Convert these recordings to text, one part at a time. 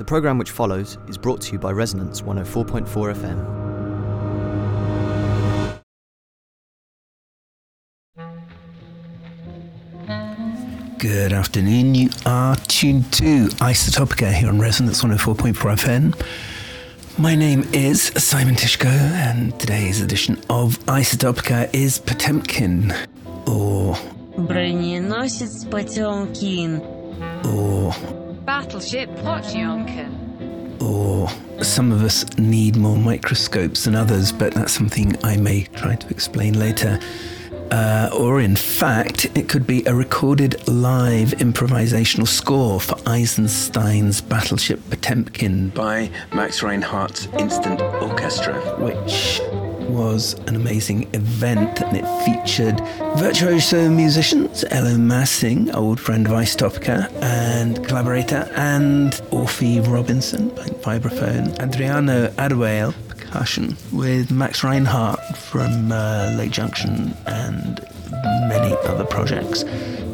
The programme which follows is brought to you by Resonance 104.4 FM. Good afternoon. You are tuned to Isotopica here on Resonance 104.4 FM. My name is Simon Tyszko, and today's edition of Isotopic is Potemkin, or Броненосец Потемкин, or Battleship Potyomkin. or. Some of us need more microscopes than others, but that's something I may try to explain later. Uh, or, in fact, it could be a recorded live improvisational score for Eisenstein's Battleship Potemkin by Max Reinhardt's Instant Orchestra, which was an amazing event and it featured virtuoso musicians, Elo Massing, old friend of Isotopica and collaborator, and Orphy Robinson playing vibraphone, Adriano Adewale percussion with Max Reinhardt from uh, Late Junction and many other projects.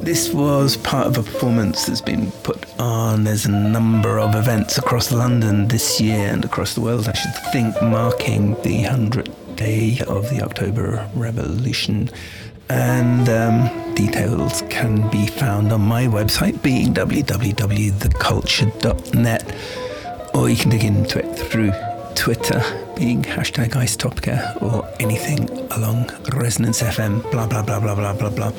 This was part of a performance that's been put on. There's a number of events across London this year and across the world, I should think, marking the 100th day of the October Revolution. And um, details can be found on my website, being www.theculture.net, or you can dig into it through Twitter, being hashtag Isotopica, or anything along Resonance FM, blah, blah, blah, blah, blah, blah, blah.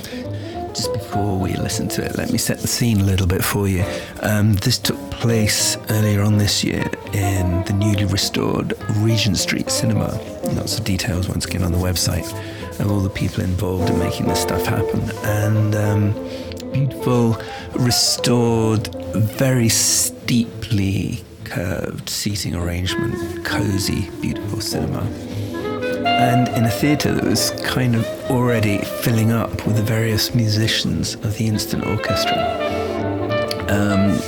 Just before we listen to it, let me set the scene a little bit for you. Um, this took place earlier on this year in the newly restored Regent Street Cinema. Lots of details once again on the website of all the people involved in making this stuff happen. And um, beautiful, restored, very steeply curved seating arrangement, cozy, beautiful cinema. And in a theatre that was kind of already filling up with the various musicians of the Instant Orchestra, um,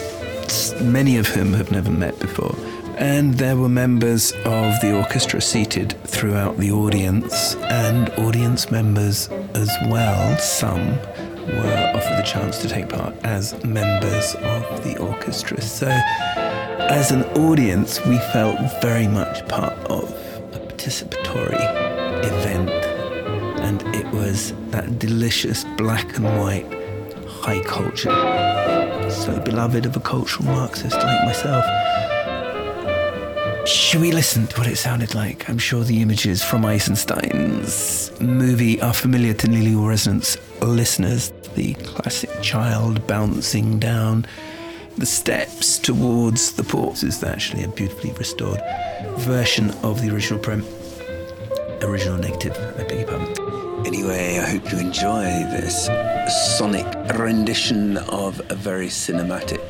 many of whom have never met before. And there were members of the orchestra seated throughout the audience, and audience members as well. Some were offered the chance to take part as members of the orchestra. So, as an audience, we felt very much part of participatory event, and it was that delicious black and white high culture, so beloved of a cultural Marxist like myself. Should we listen to what it sounded like? I'm sure the images from Eisenstein's movie are familiar to all Resonance listeners. The classic child bouncing down the steps towards the port is actually a beautifully restored version of the original. Original negative, I beg your pardon. Anyway, I hope you enjoy this sonic rendition of a very cinematic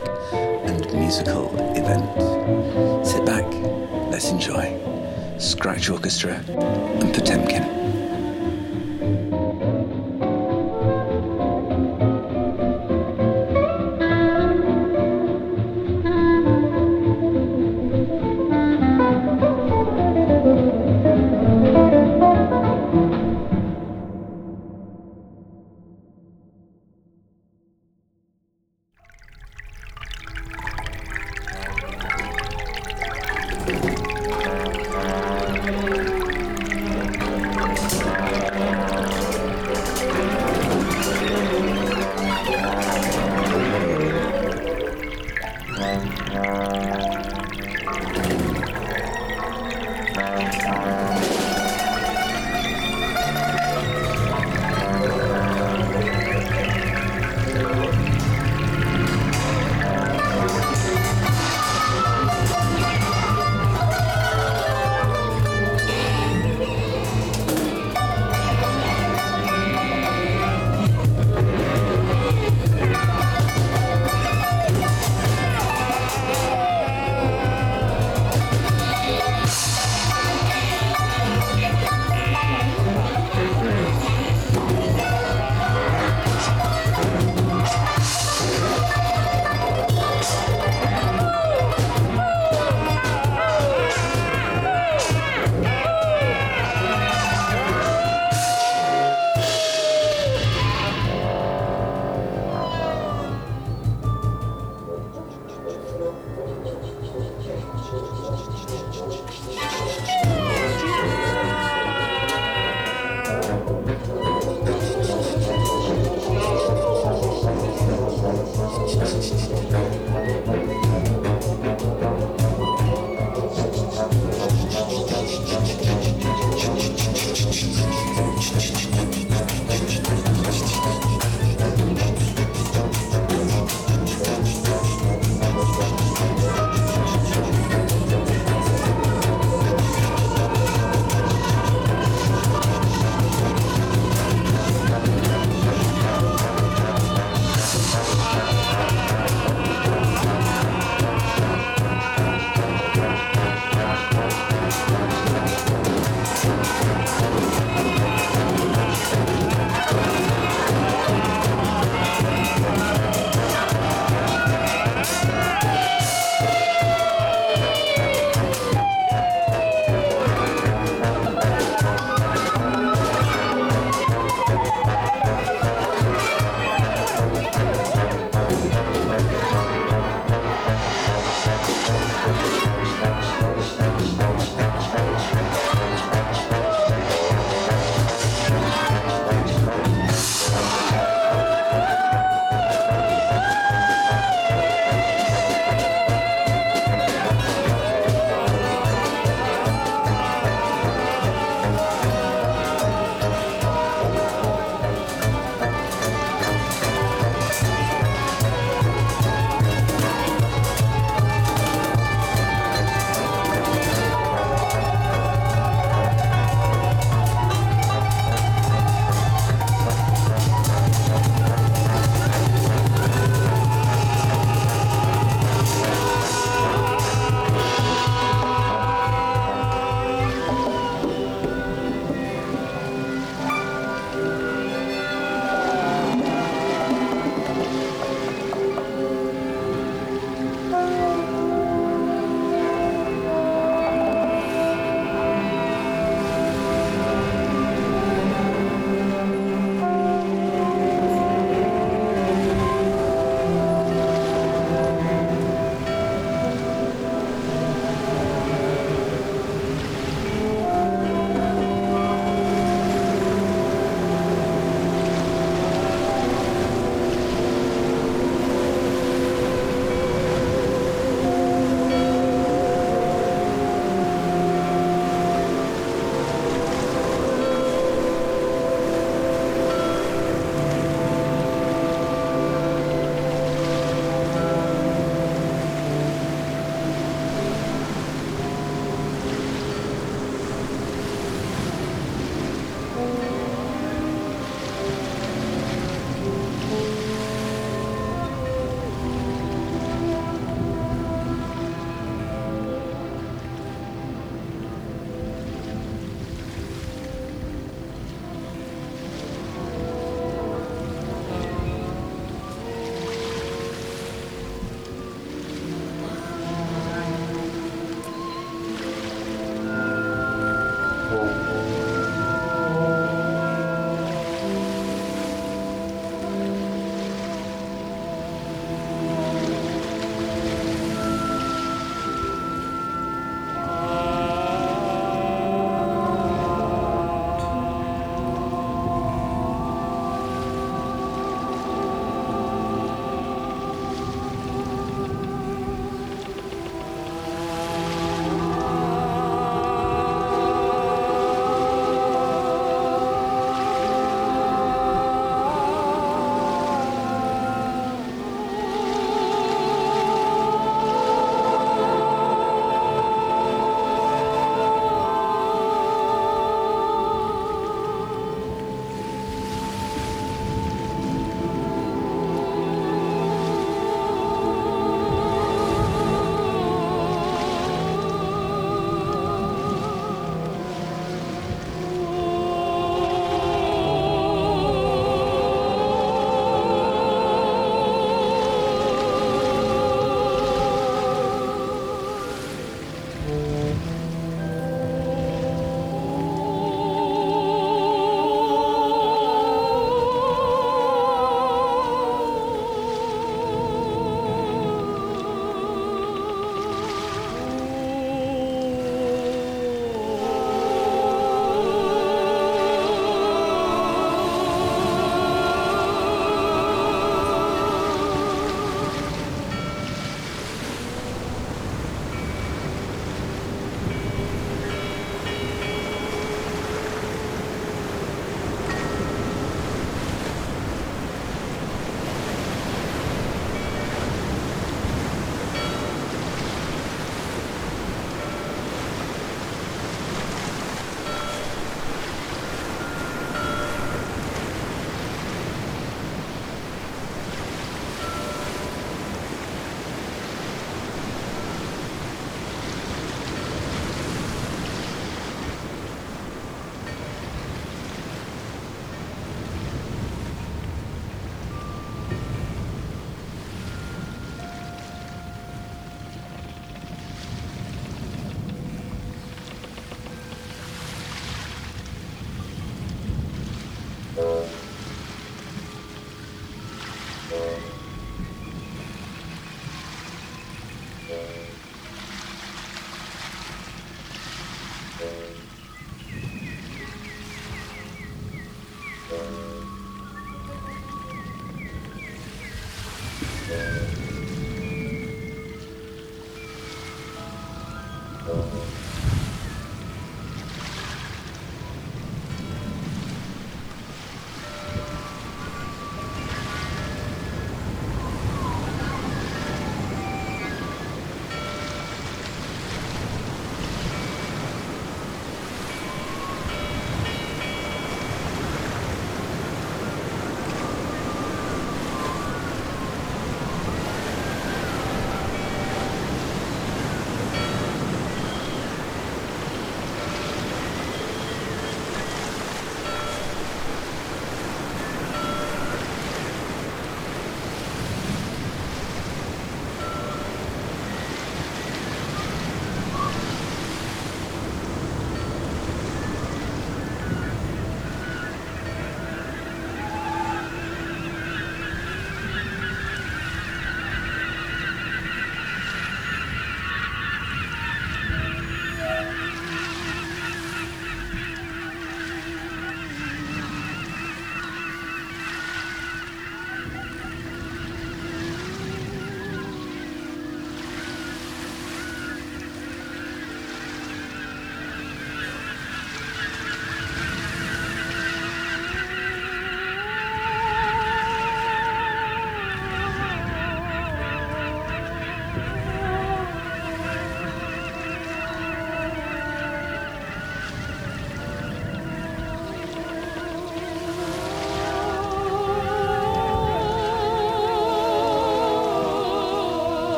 and musical event. Sit back, let's enjoy Scratch Orchestra and Potemkin.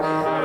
Música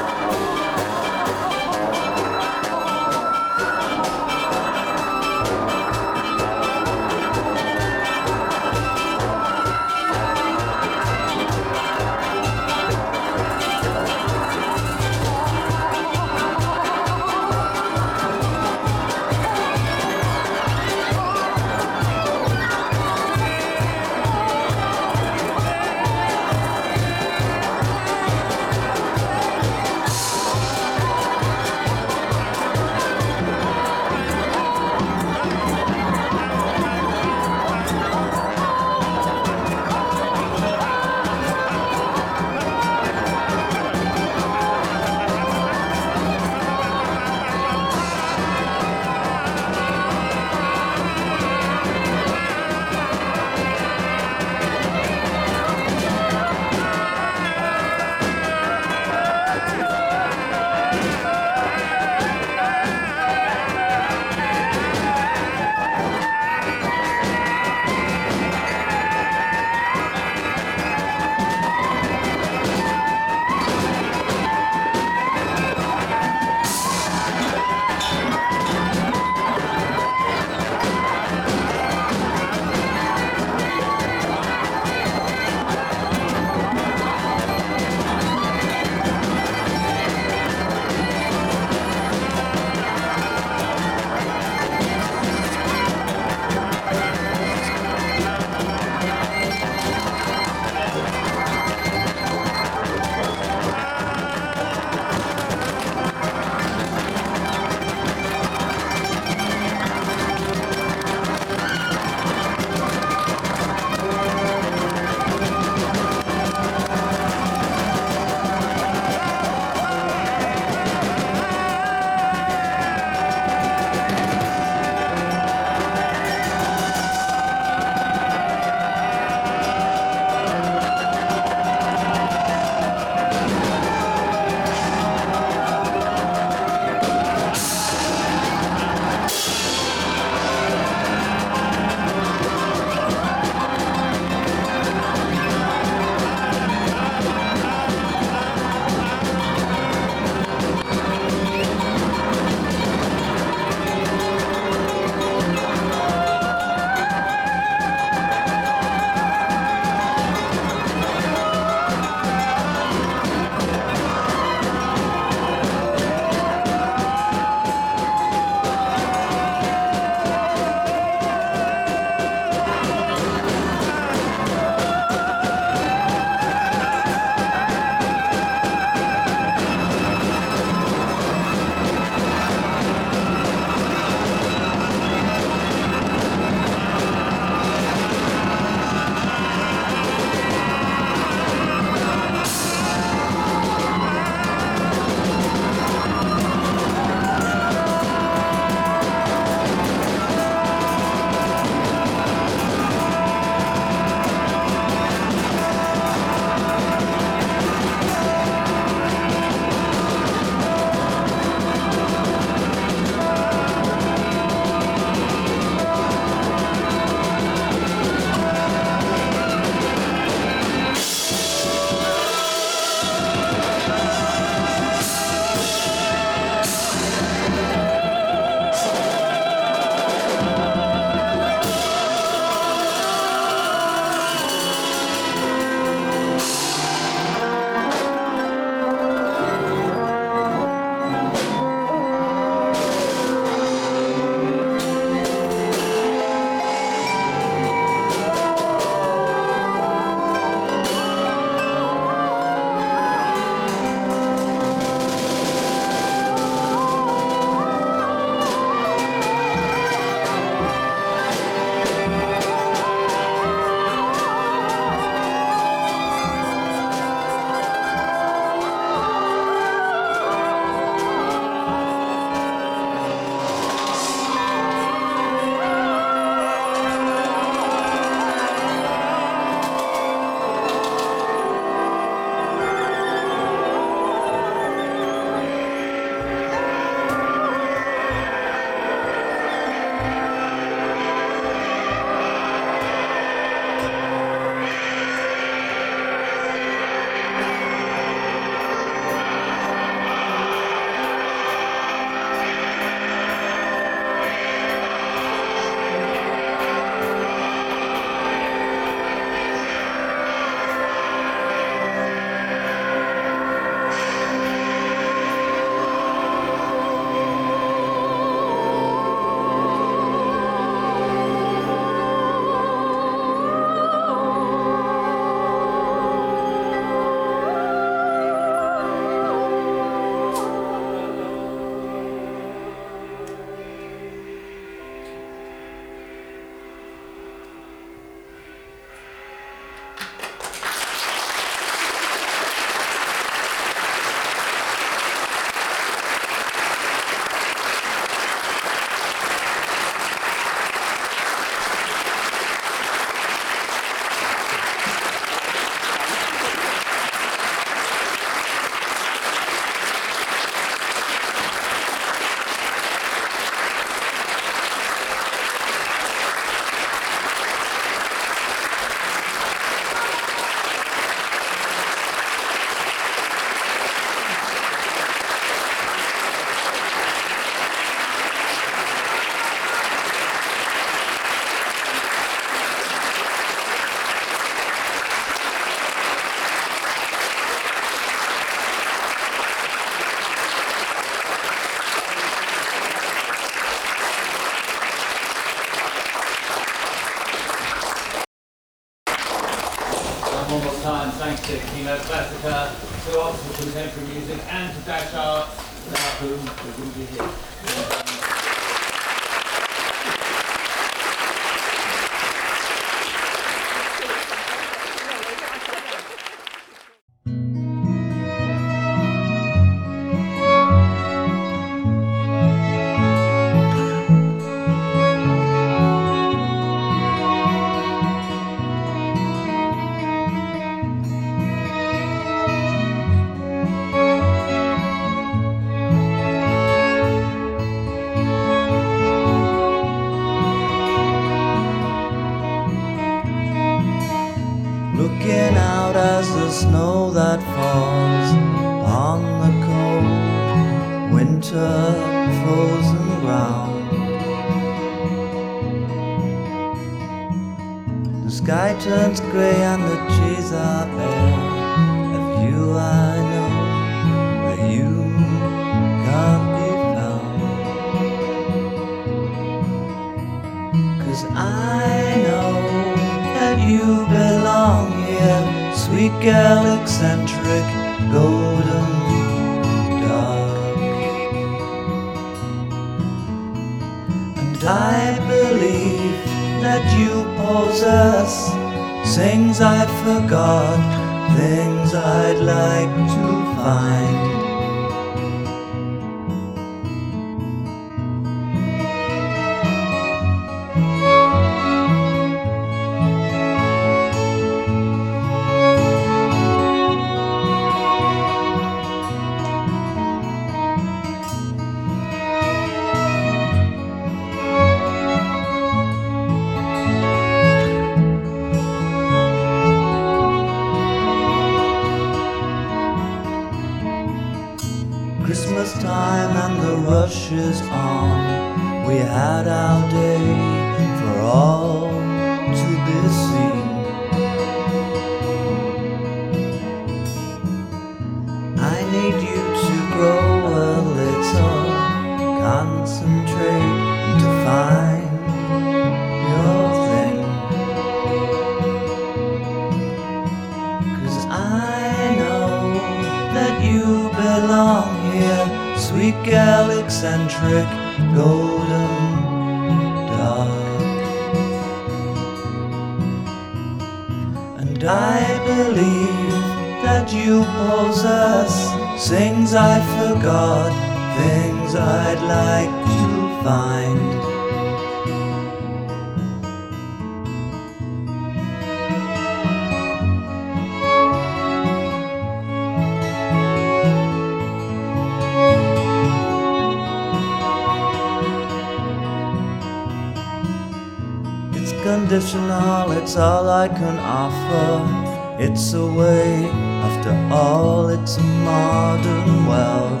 it's all I can offer. It's a way, after all, it's a modern world.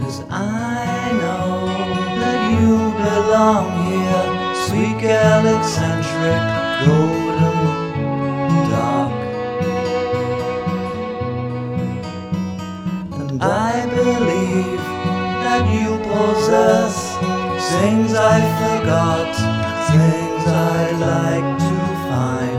Cause I know that you belong here, sweet girl, eccentric, golden dark. And I believe that you possess things I forgot, things I'd like to find.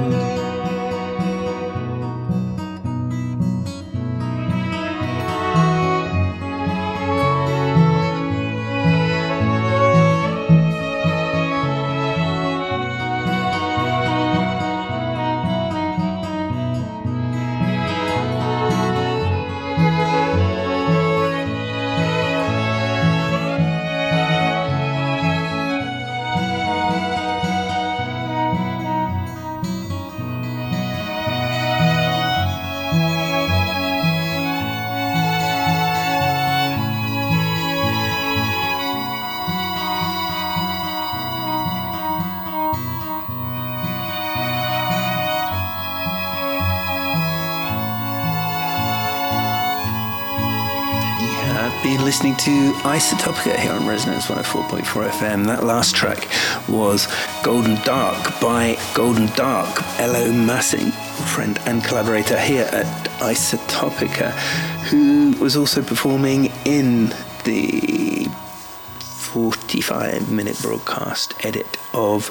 To Isotopica here on Resonance 104.4 FM. That last track was Golden Dark by Golden Dark, Elo Massing, friend and collaborator here at Isotopica, who was also performing in the 45 minute broadcast edit of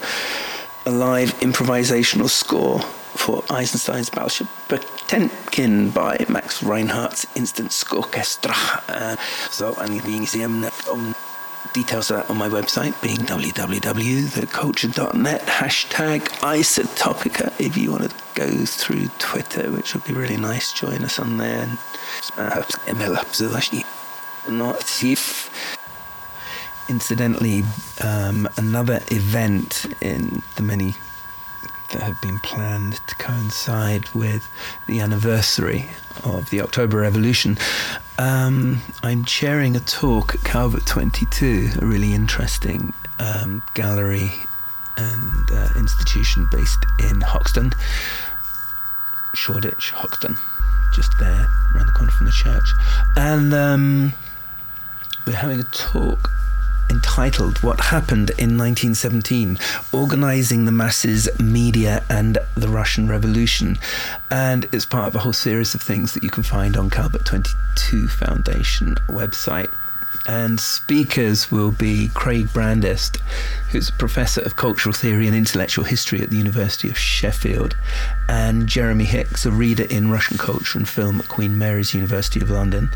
a live improvisational score for Eisenstein's Battleship Potemkin by Max Reinhardt's Instanzorchestra. Uh, so, anything on details of that on my website being www.theculture.net hashtag isotopica if you want to go through Twitter which would be really nice join us on there uh, not if incidentally um, another event in the many that have been planned to coincide with the anniversary of the October Revolution. Um, I'm chairing a talk at Calvert 22, a really interesting um, gallery and uh, institution based in Hoxton, Shoreditch, Hoxton, just there around the corner from the church. And um, we're having a talk entitled What Happened in 1917 Organizing the Masses, Media, and the Russian Revolution. And it's part of a whole series of things that you can find on Calvert 22 Foundation website. And speakers will be Craig Brandist, who's a professor of cultural theory and intellectual history at the University of Sheffield, and Jeremy Hicks, a reader in Russian culture and film at Queen Mary's University of London,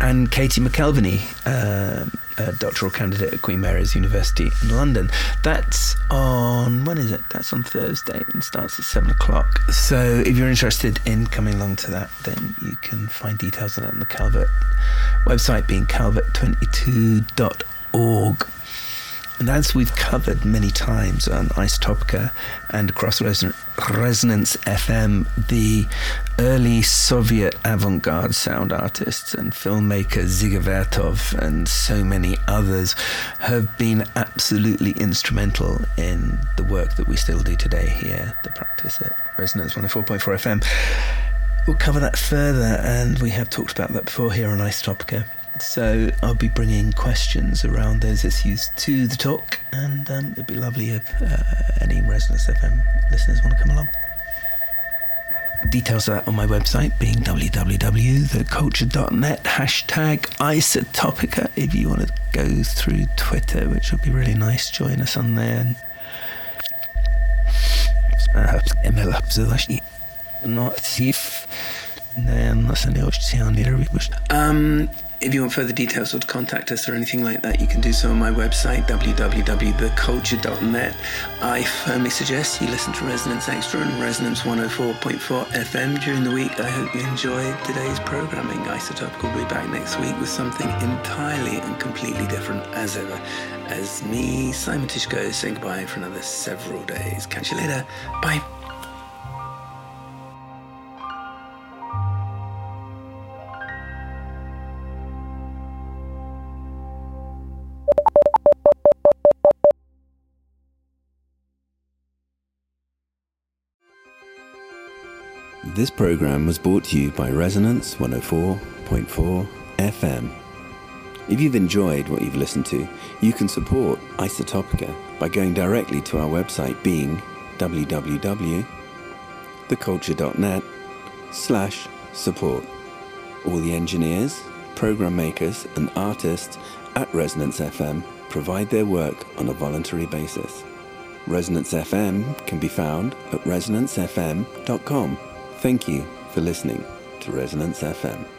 and Katie McElveny, uh, a doctoral candidate at Queen Mary's University in London. That's on, when is it? That's on Thursday and starts at seven o'clock. So if you're interested in coming along to that, then you can find details on that on the Calvert website being calvert22.org. And as we've covered many times on Isotopica and across Resonance FM, the early Soviet avant garde sound artists and filmmaker Dziga and so many others have been absolutely instrumental in the work that we still do today here, the practice at Resonance 104.4 FM. We'll cover that further, and we have talked about that before here on Isotopica. So I'll be bringing questions around those issues to the talk, and um, it'd be lovely if uh, any Resonance FM listeners want to come along. Details that on my website being www.theculture.net hashtag isotopica if you want to go through Twitter, which would be really nice. Join us on there. And, uh, um, if you want further details or to contact us or anything like that, you can do so on my website, www.theculture.net. I firmly suggest you listen to Resonance Extra and Resonance 104.4 FM during the week. I hope you enjoyed today's programming. Isotopica will be back next week with something entirely and completely different as ever. As me, Simon Tyszko, saying goodbye for another several days. Catch you later. Bye. This program was brought to you by Resonance 104.4 FM. If you've enjoyed what you've listened to, you can support Isotopica by going directly to our website being www.theculture.net slash support. All the engineers, program makers and artists at Resonance FM provide their work on a voluntary basis. Resonance FM can be found at resonancefm.com. Thank you for listening to Resonance FM.